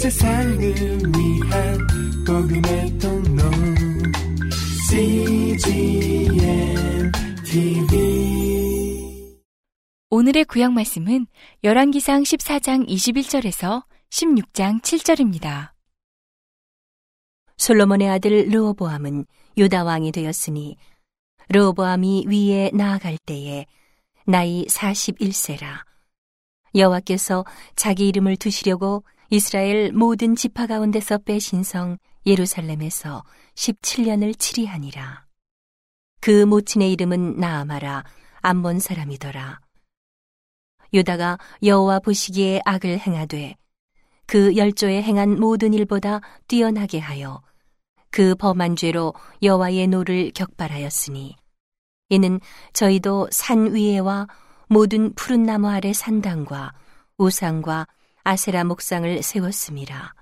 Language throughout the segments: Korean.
세상을 위한 복음의 통로. CGM TV 오늘의 구약 말씀은 열왕기상 14장 21절에서 16장 7절입니다. 솔로몬의 아들 르호보암은 유다 왕이 되었으니 르호보암이 위에 나아갈 때에 나이 41세라. 여호와께서 자기 이름을 두시려고 이스라엘 모든 지파 가운데서 빼신 성 예루살렘에서 17년을 치리하니라. 그 모친의 이름은 나아마라 암몬 사람이더라. 유다가 여호와 보시기에 악을 행하되 그 열조에 행한 모든 일보다 뛰어나게 하여 그 범한 죄로 여호와의 노를 격발하였으니 이는 저희도 산 위에와 모든 푸른 나무 아래 산당과 우상과 아세라 목상을 세웠습니다.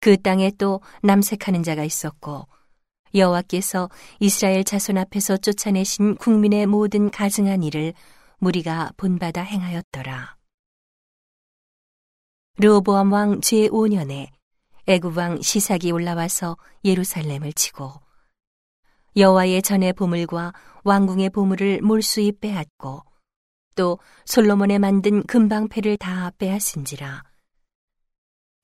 그 땅에 또 남색하는 자가 있었고 여호와께서 이스라엘 자손 앞에서 쫓아내신 국민의 모든 가증한 일을 무리가 본받아 행하였더라. 르호보암 왕 제5년에 애굽 왕 시삭이 올라와서 예루살렘을 치고 여호와의 전의 보물과 왕궁의 보물을 몰수히 빼앗고 또 솔로몬의 만든 금방패를 다 빼앗은지라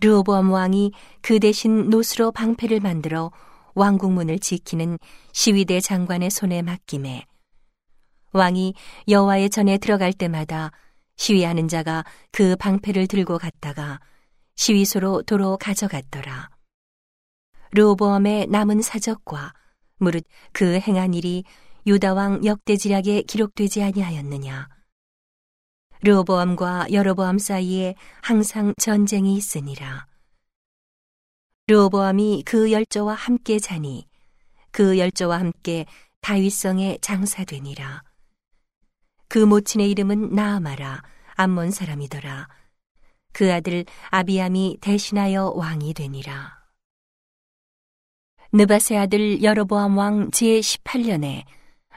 르호보암 왕이 그 대신 노스로 방패를 만들어 왕궁문을 지키는 시위대 장관의 손에 맡김에 왕이 여호와의 전에 들어갈 때마다 시위하는 자가 그 방패를 들고 갔다가 시위소로 도로 가져갔더라. 르호보암의 남은 사적과 무릇 그 행한 일이 유다 왕 역대지략에 기록되지 아니하였느냐. 르호보암과 여로보암 사이에 항상 전쟁이 있으니라. 르호보암이 그 열조와 함께 자니 그 열조와 함께 다윗성에 장사되니라. 그 모친의 이름은 나아마라 암몬 사람이더라. 그 아들 아비암이 대신하여 왕이 되니라. 느바세 아들 여로보암 왕 제18년에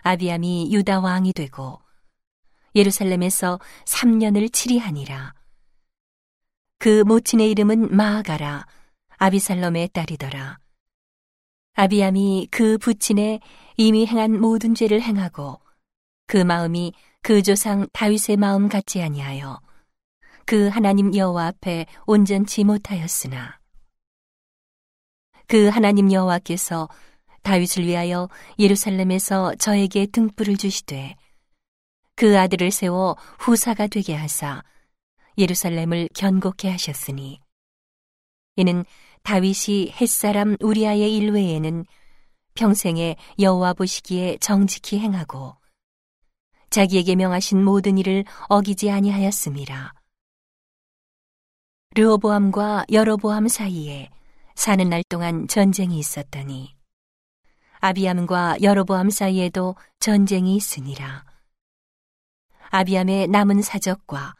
아비암이 유다 왕이 되고 예루살렘에서 3년을 치리하니라. 그 모친의 이름은 마아가라 아비살롬의 딸이더라. 아비암이 그 부친의 이미 행한 모든 죄를 행하고 그 마음이 그 조상 다윗의 마음 같지 아니하여 그 하나님 여호와 앞에 온전치 못하였으나 그 하나님 여호와께서 다윗을 위하여 예루살렘에서 저에게 등불을 주시되 그 아들을 세워 후사가 되게 하사 예루살렘을 견고케 하셨으니 이는 다윗이 햇사람 우리아의 일외에는 평생에 여호와 보시기에 정직히 행하고 자기에게 명하신 모든 일을 어기지 아니하였습니다. 르호보암과 여로보암 사이에 사는 날 동안 전쟁이 있었더니 아비암과 여로보암 사이에도 전쟁이 있으니라. 아비암의 남은 사적과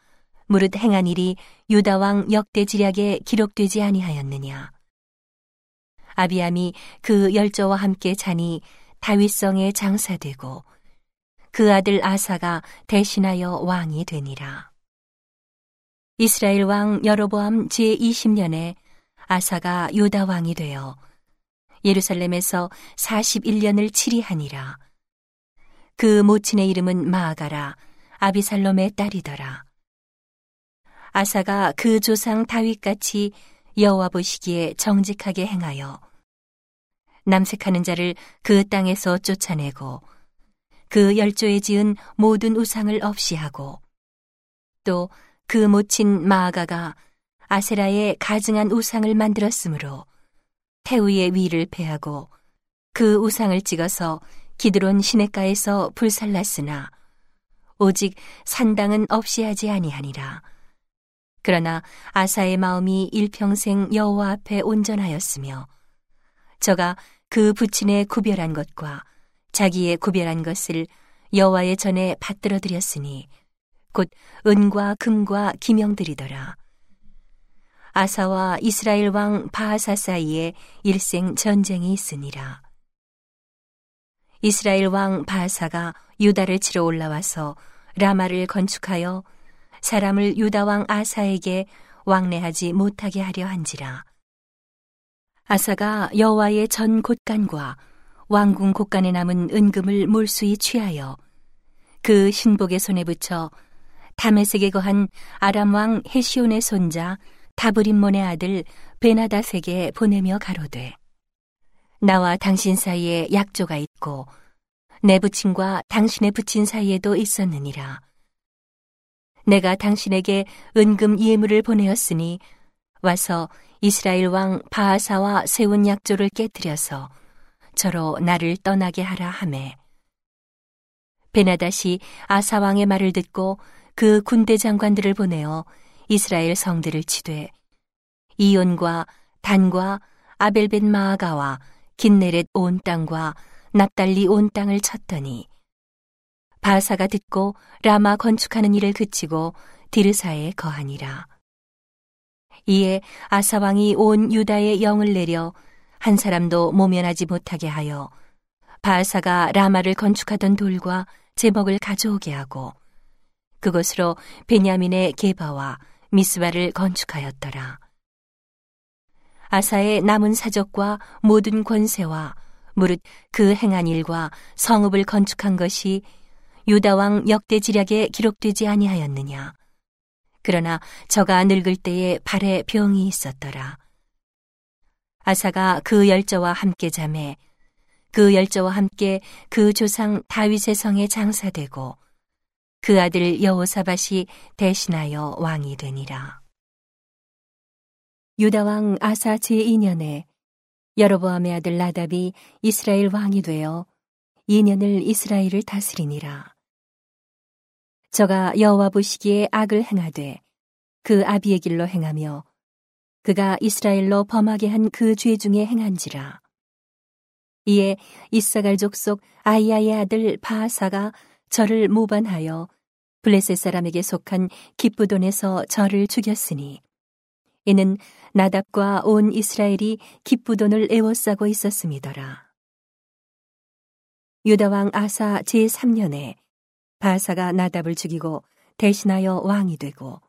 무릇 행한 일이 유다 왕 역대 지략에 기록되지 아니하였느냐. 아비암이 그 열조와 함께 자니 다윗성에 장사되고 그 아들 아사가 대신하여 왕이 되니라. 이스라엘 왕 여로보암 제20년에 아사가 유다 왕이 되어 예루살렘에서 41년을 치리하니라. 그 모친의 이름은 마아가라 아비살롬의 딸이더라. 아사가 그 조상 다윗같이 여호와 보시기에 정직하게 행하여 남색하는 자를 그 땅에서 쫓아내고 그 열조에 지은 모든 우상을 없이 하고 또 그 모친 마아가가 아세라의 가증한 우상을 만들었으므로 태우의 위를 패하고 그 우상을 찍어서 기드론 시냇가에서 불살랐으나 오직 산당은 없이 하지 아니하니라. 그러나 아사의 마음이 일평생 여호와 앞에 온전하였으며 저가 그 부친의 구별한 것과 자기의 구별한 것을 여호와의 전에 받들어 드렸으니 곧 은과 금과 기명들이더라. 아사와 이스라엘 왕 바하사 사이에 일생 전쟁이 있으니라. 이스라엘 왕 바하사가 유다를 치러 올라와서 라마를 건축하여 사람을 유다 왕 아사에게 왕래하지 못하게 하려 한지라. 아사가 여호와의 전 곳간과 왕궁 곳간에 남은 은금을 몰수히 취하여 그 신복의 손에 붙여 다메섹에 거한 아람 왕 헤시온의 손자 다브림몬의 아들 베나다세게 보내며 가로되 나와 당신 사이에 약조가 있고 내 부친과 당신의 부친 사이에도 있었느니라. 내가 당신에게 은금 예물을 보내었으니 와서 이스라엘 왕 바하사와 세운 약조를 깨뜨려서 저로 나를 떠나게 하라 하매. 베나다시 아사 왕의 말을 듣고 그 군대 장관들을 보내어 이스라엘 성들을 치되 이온과 단과 아벨벳 마아가와 긴네렛 온 땅과 납달리 온 땅을 쳤더니 바사가 듣고 라마 건축하는 일을 그치고 디르사에 거하니라. 이에 아사왕이 온 유다의 영을 내려 한 사람도 모면하지 못하게 하여 바사가 라마를 건축하던 돌과 제목을 가져오게 하고 그것으로 베냐민의 게바와 미스바를 건축하였더라. 아사의 남은 사적과 모든 권세와 무릇 그 행한 일과 성읍을 건축한 것이 유다왕 역대 지략에 기록되지 아니하였느냐. 그러나 저가 늙을 때에 발에 병이 있었더라. 아사가 그 열저와 함께 잠에 그 열저와 함께 그 조상 다윗의 성에 장사되고 그 아들 여호사밭이 대신하여 왕이 되니라. 유다왕 아사 제2년에 여로보암의 아들 나답이 이스라엘 왕이 되어 2년을 이스라엘을 다스리니라. 저가 여호와 보시기에 악을 행하되 그 아비의 길로 행하며 그가 이스라엘로 범하게 한 그 죄 중에 행한지라. 이에 이사갈 족속 아이야의 아들 바하사가 저를 모반하여 블레셋 사람에게 속한 기쁘돈에서 저를 죽였으니 이는 나답과 온 이스라엘이 기쁘돈을 애워싸고 있었음이더라. 유다왕 아사 제3년에 바사가 나답을 죽이고 대신하여 왕이 되고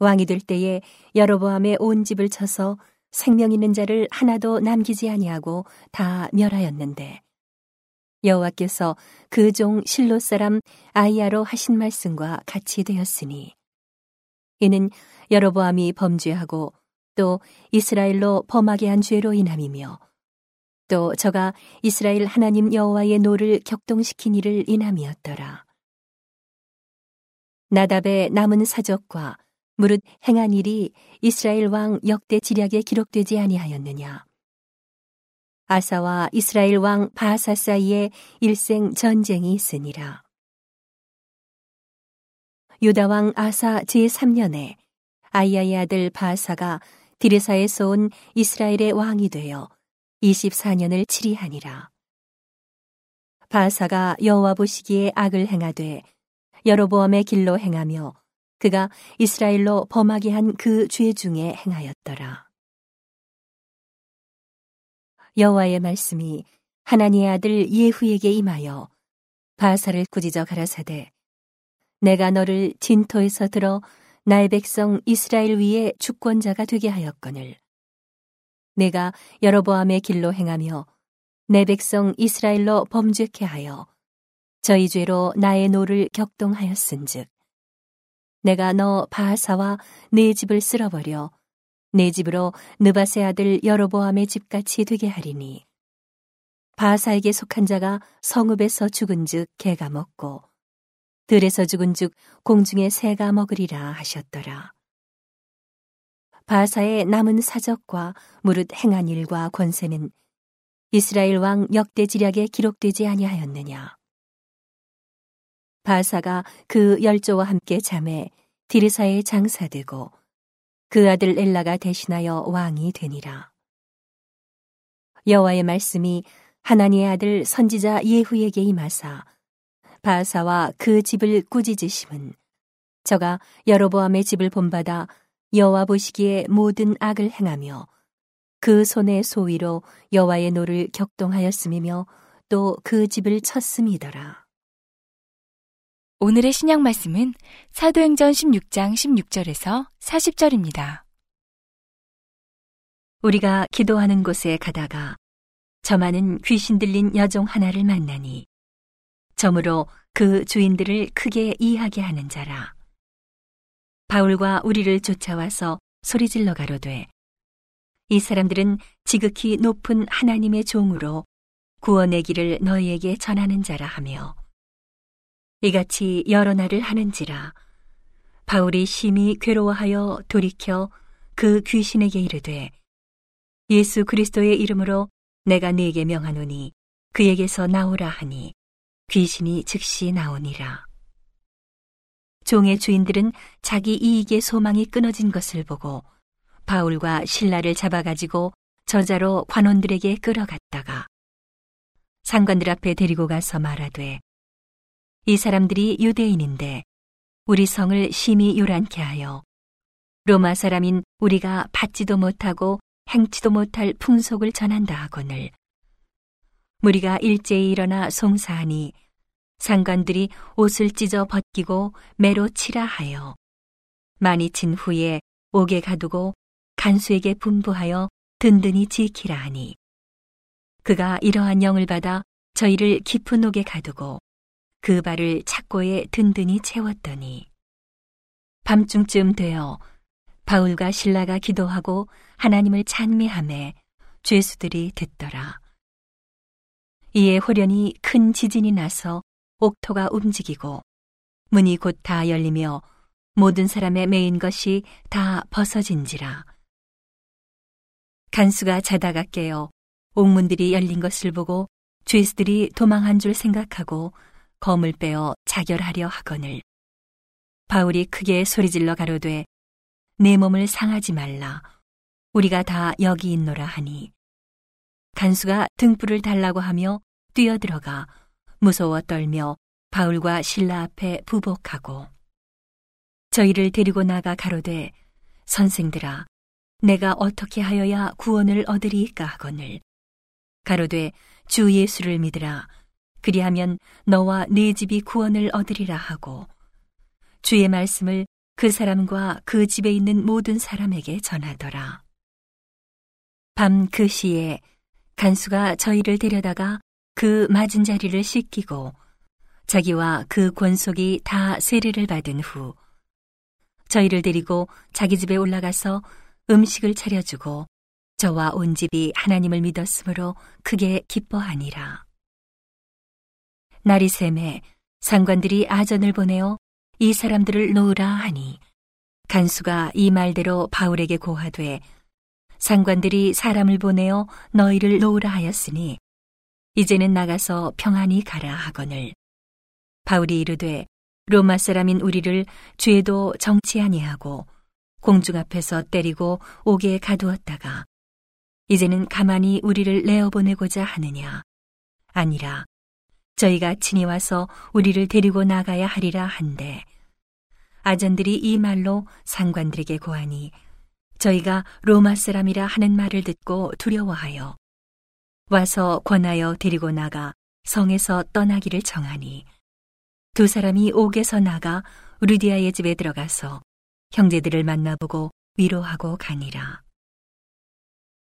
왕이 될 때에 여로보암의 온 집을 쳐서 생명 있는 자를 하나도 남기지 아니하고 다 멸하였는데 여호와께서 그 종 실로 사람 아히야로 하신 말씀과 같이 되었으니 이는 여로보암이 범죄하고 또 이스라엘로 범하게 한 죄로 인함이며 또 저가 이스라엘 하나님 여호와의 노를 격동시킨 일을 인함이었더라. 나답의 남은 사적과 무릇 행한 일이 이스라엘 왕 역대 지략에 기록되지 아니하였느냐. 아사와 이스라엘 왕 바사 사이에 일생 전쟁이 있으니라. 유다 왕 아사 제3년에 아이야의 아들 바사가 디르사에서 온 이스라엘의 왕이 되어 24년을 치리하니라. 바사가 여호와 보시기에 악을 행하되 여로보암의 길로 행하며 그가 이스라엘로 범하게 한 그 죄 중에 행하였더라. 여호와의 말씀이 하나님의 아들 예후에게 임하여 바사를 꾸짖어 가라사대 내가 너를 진토에서 들어 나의 백성 이스라엘 위에 주권자가 되게 하였거늘. 내가 여로보암의 길로 행하며 내 백성 이스라엘로 범죄케 하여 저희 죄로 나의 노를 격동하였은즉 내가 너 바아사와 네 집을 쓸어버려 네 집으로 느밧의 아들 여로보암의 집같이 되게 하리니 바아사에게 속한 자가 성읍에서 죽은즉 개가 먹고 들에서 죽은즉 공중의 새가 먹으리라 하셨더라. 바아사의 남은 사적과 무릇 행한 일과 권세는 이스라엘 왕 역대 지략에 기록되지 아니하였느냐. 바사가 그 열조와 함께 잠에 디르사에 장사되고 그 아들 엘라가 대신하여 왕이 되니라. 여호와의 말씀이 하나님의 아들 선지자 예후에게 임하사 바사와 그 집을 꾸짖으심은 저가 여로보암의 집을 본받아 여호와 보시기에 모든 악을 행하며 그 손의 소위로 여호와의 노를 격동하였음이며 또 그 집을 쳤음이더라. 오늘의 신약 말씀은 사도행전 16장 16절에서 40절입니다. 우리가 기도하는 곳에 가다가 점하는 귀신 들린 여종 하나를 만나니 점으로 그 주인들을 크게 이하게 하는 자라. 바울과 우리를 쫓아와서 소리질러 가로되 이 사람들은 지극히 높은 하나님의 종으로 구원의 길을 너희에게 전하는 자라 하며 이같이 여러 날을 하는지라 바울이 심히 괴로워하여 돌이켜 그 귀신에게 이르되 예수 그리스도의 이름으로 내가 네게 명하노니 그에게서 나오라 하니 귀신이 즉시 나오니라. 종의 주인들은 자기 이익의 소망이 끊어진 것을 보고 바울과 신라를 잡아가지고 저자로 관원들에게 끌어갔다가 상관들 앞에 데리고 가서 말하되 이 사람들이 유대인인데 우리 성을 심히 요란케 하여 로마 사람인 우리가 받지도 못하고 행치도 못할 풍속을 전한다 하거늘 무리가 일제히 일어나 송사하니 상관들이 옷을 찢어 벗기고 매로 치라 하여 많이 친 후에 옥에 가두고 간수에게 분부하여 든든히 지키라 하니 그가 이러한 영을 받아 저희를 깊은 옥에 가두고 그 발을 착고에 든든히 채웠더니 밤중쯤 되어 바울과 신라가 기도하고 하나님을 찬미함에 죄수들이 듣더라. 이에 호련히 큰 지진이 나서 옥토가 움직이고 문이 곧 다 열리며 모든 사람의 메인 것이 다 벗어진지라. 간수가 자다가 깨어 옥문들이 열린 것을 보고 죄수들이 도망한 줄 생각하고 검을 빼어 자결하려 하거늘 바울이 크게 소리질러 가로되 내 몸을 상하지 말라 우리가 다 여기 있노라 하니 간수가 등불을 달라고 하며 뛰어들어가 무서워 떨며 바울과 신라 앞에 부복하고 저희를 데리고 나가 가로되 선생들아 내가 어떻게 하여야 구원을 얻으리까 하거늘 가로되 주 예수를 믿으라 그리하면 너와 네 집이 구원을 얻으리라 하고 주의 말씀을 그 사람과 그 집에 있는 모든 사람에게 전하더라. 밤 그 시에 간수가 저희를 데려다가 그 맞은 자리를 씻기고 자기와 그 권속이 다 세례를 받은 후 저희를 데리고 자기 집에 올라가서 음식을 차려주고 저와 온 집이 하나님을 믿었으므로 크게 기뻐하니라. 날이 샘에 상관들이 아전을 보내어 이 사람들을 놓으라 하니 간수가 이 말대로 바울에게 고하되 상관들이 사람을 보내어 너희를 놓으라 하였으니 이제는 나가서 평안히 가라 하거늘. 바울이 이르되 로마 사람인 우리를 죄도 정치 아니하고 공중 앞에서 때리고 옥에 가두었다가 이제는 가만히 우리를 내어 보내고자 하느냐? 아니라 저희가 친히 와서 우리를 데리고 나가야 하리라 한데 아전들이 이 말로 상관들에게 고하니 저희가 로마 사람이라 하는 말을 듣고 두려워하여 와서 권하여 데리고 나가 성에서 떠나기를 정하니 두 사람이 옥에서 나가 루디아의 집에 들어가서 형제들을 만나보고 위로하고 가니라.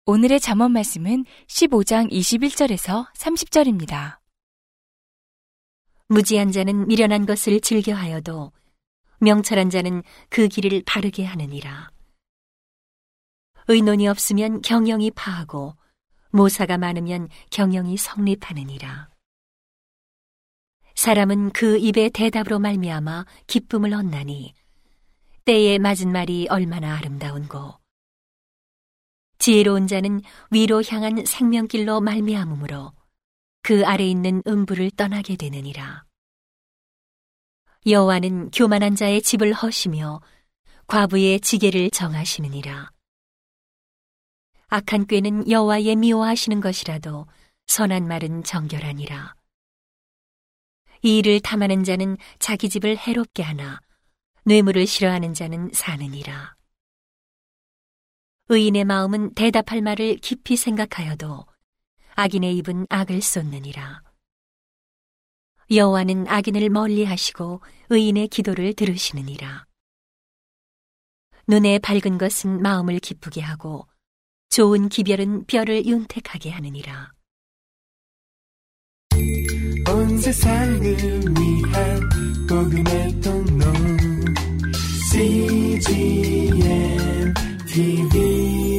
오늘의 잠언 말씀은 15장 21절에서 30절입니다. 무지한 자는 미련한 것을 즐겨하여도 명철한 자는 그 길을 바르게 하느니라. 의논이 없으면 경영이 파하고 모사가 많으면 경영이 성립하느니라. 사람은 그 입의 대답으로 말미암아 기쁨을 얻나니 때에 맞은 말이 얼마나 아름다운고 지혜로운 자는 위로 향한 생명길로 말미암으므로 그 아래 있는 음부를 떠나게 되느니라. 여호와는 교만한 자의 집을 허시며 과부의 지게를 정하시느니라. 악한 꾀는 여호와의 미워하시는 것이라도 선한 말은 정결하니라. 이 일을 탐하는 자는 자기 집을 해롭게 하나 뇌물을 싫어하는 자는 사느니라. 의인의 마음은 대답할 말을 깊이 생각하여도 악인의 입은 악을 쏟느니라. 여호와는 악인을 멀리하시고 의인의 기도를 들으시느니라. 눈에 밝은 것은 마음을 기쁘게 하고 좋은 기별은 별을 윤택하게 하느니라. 온 세상을 위한 복음의 통로 CGM TV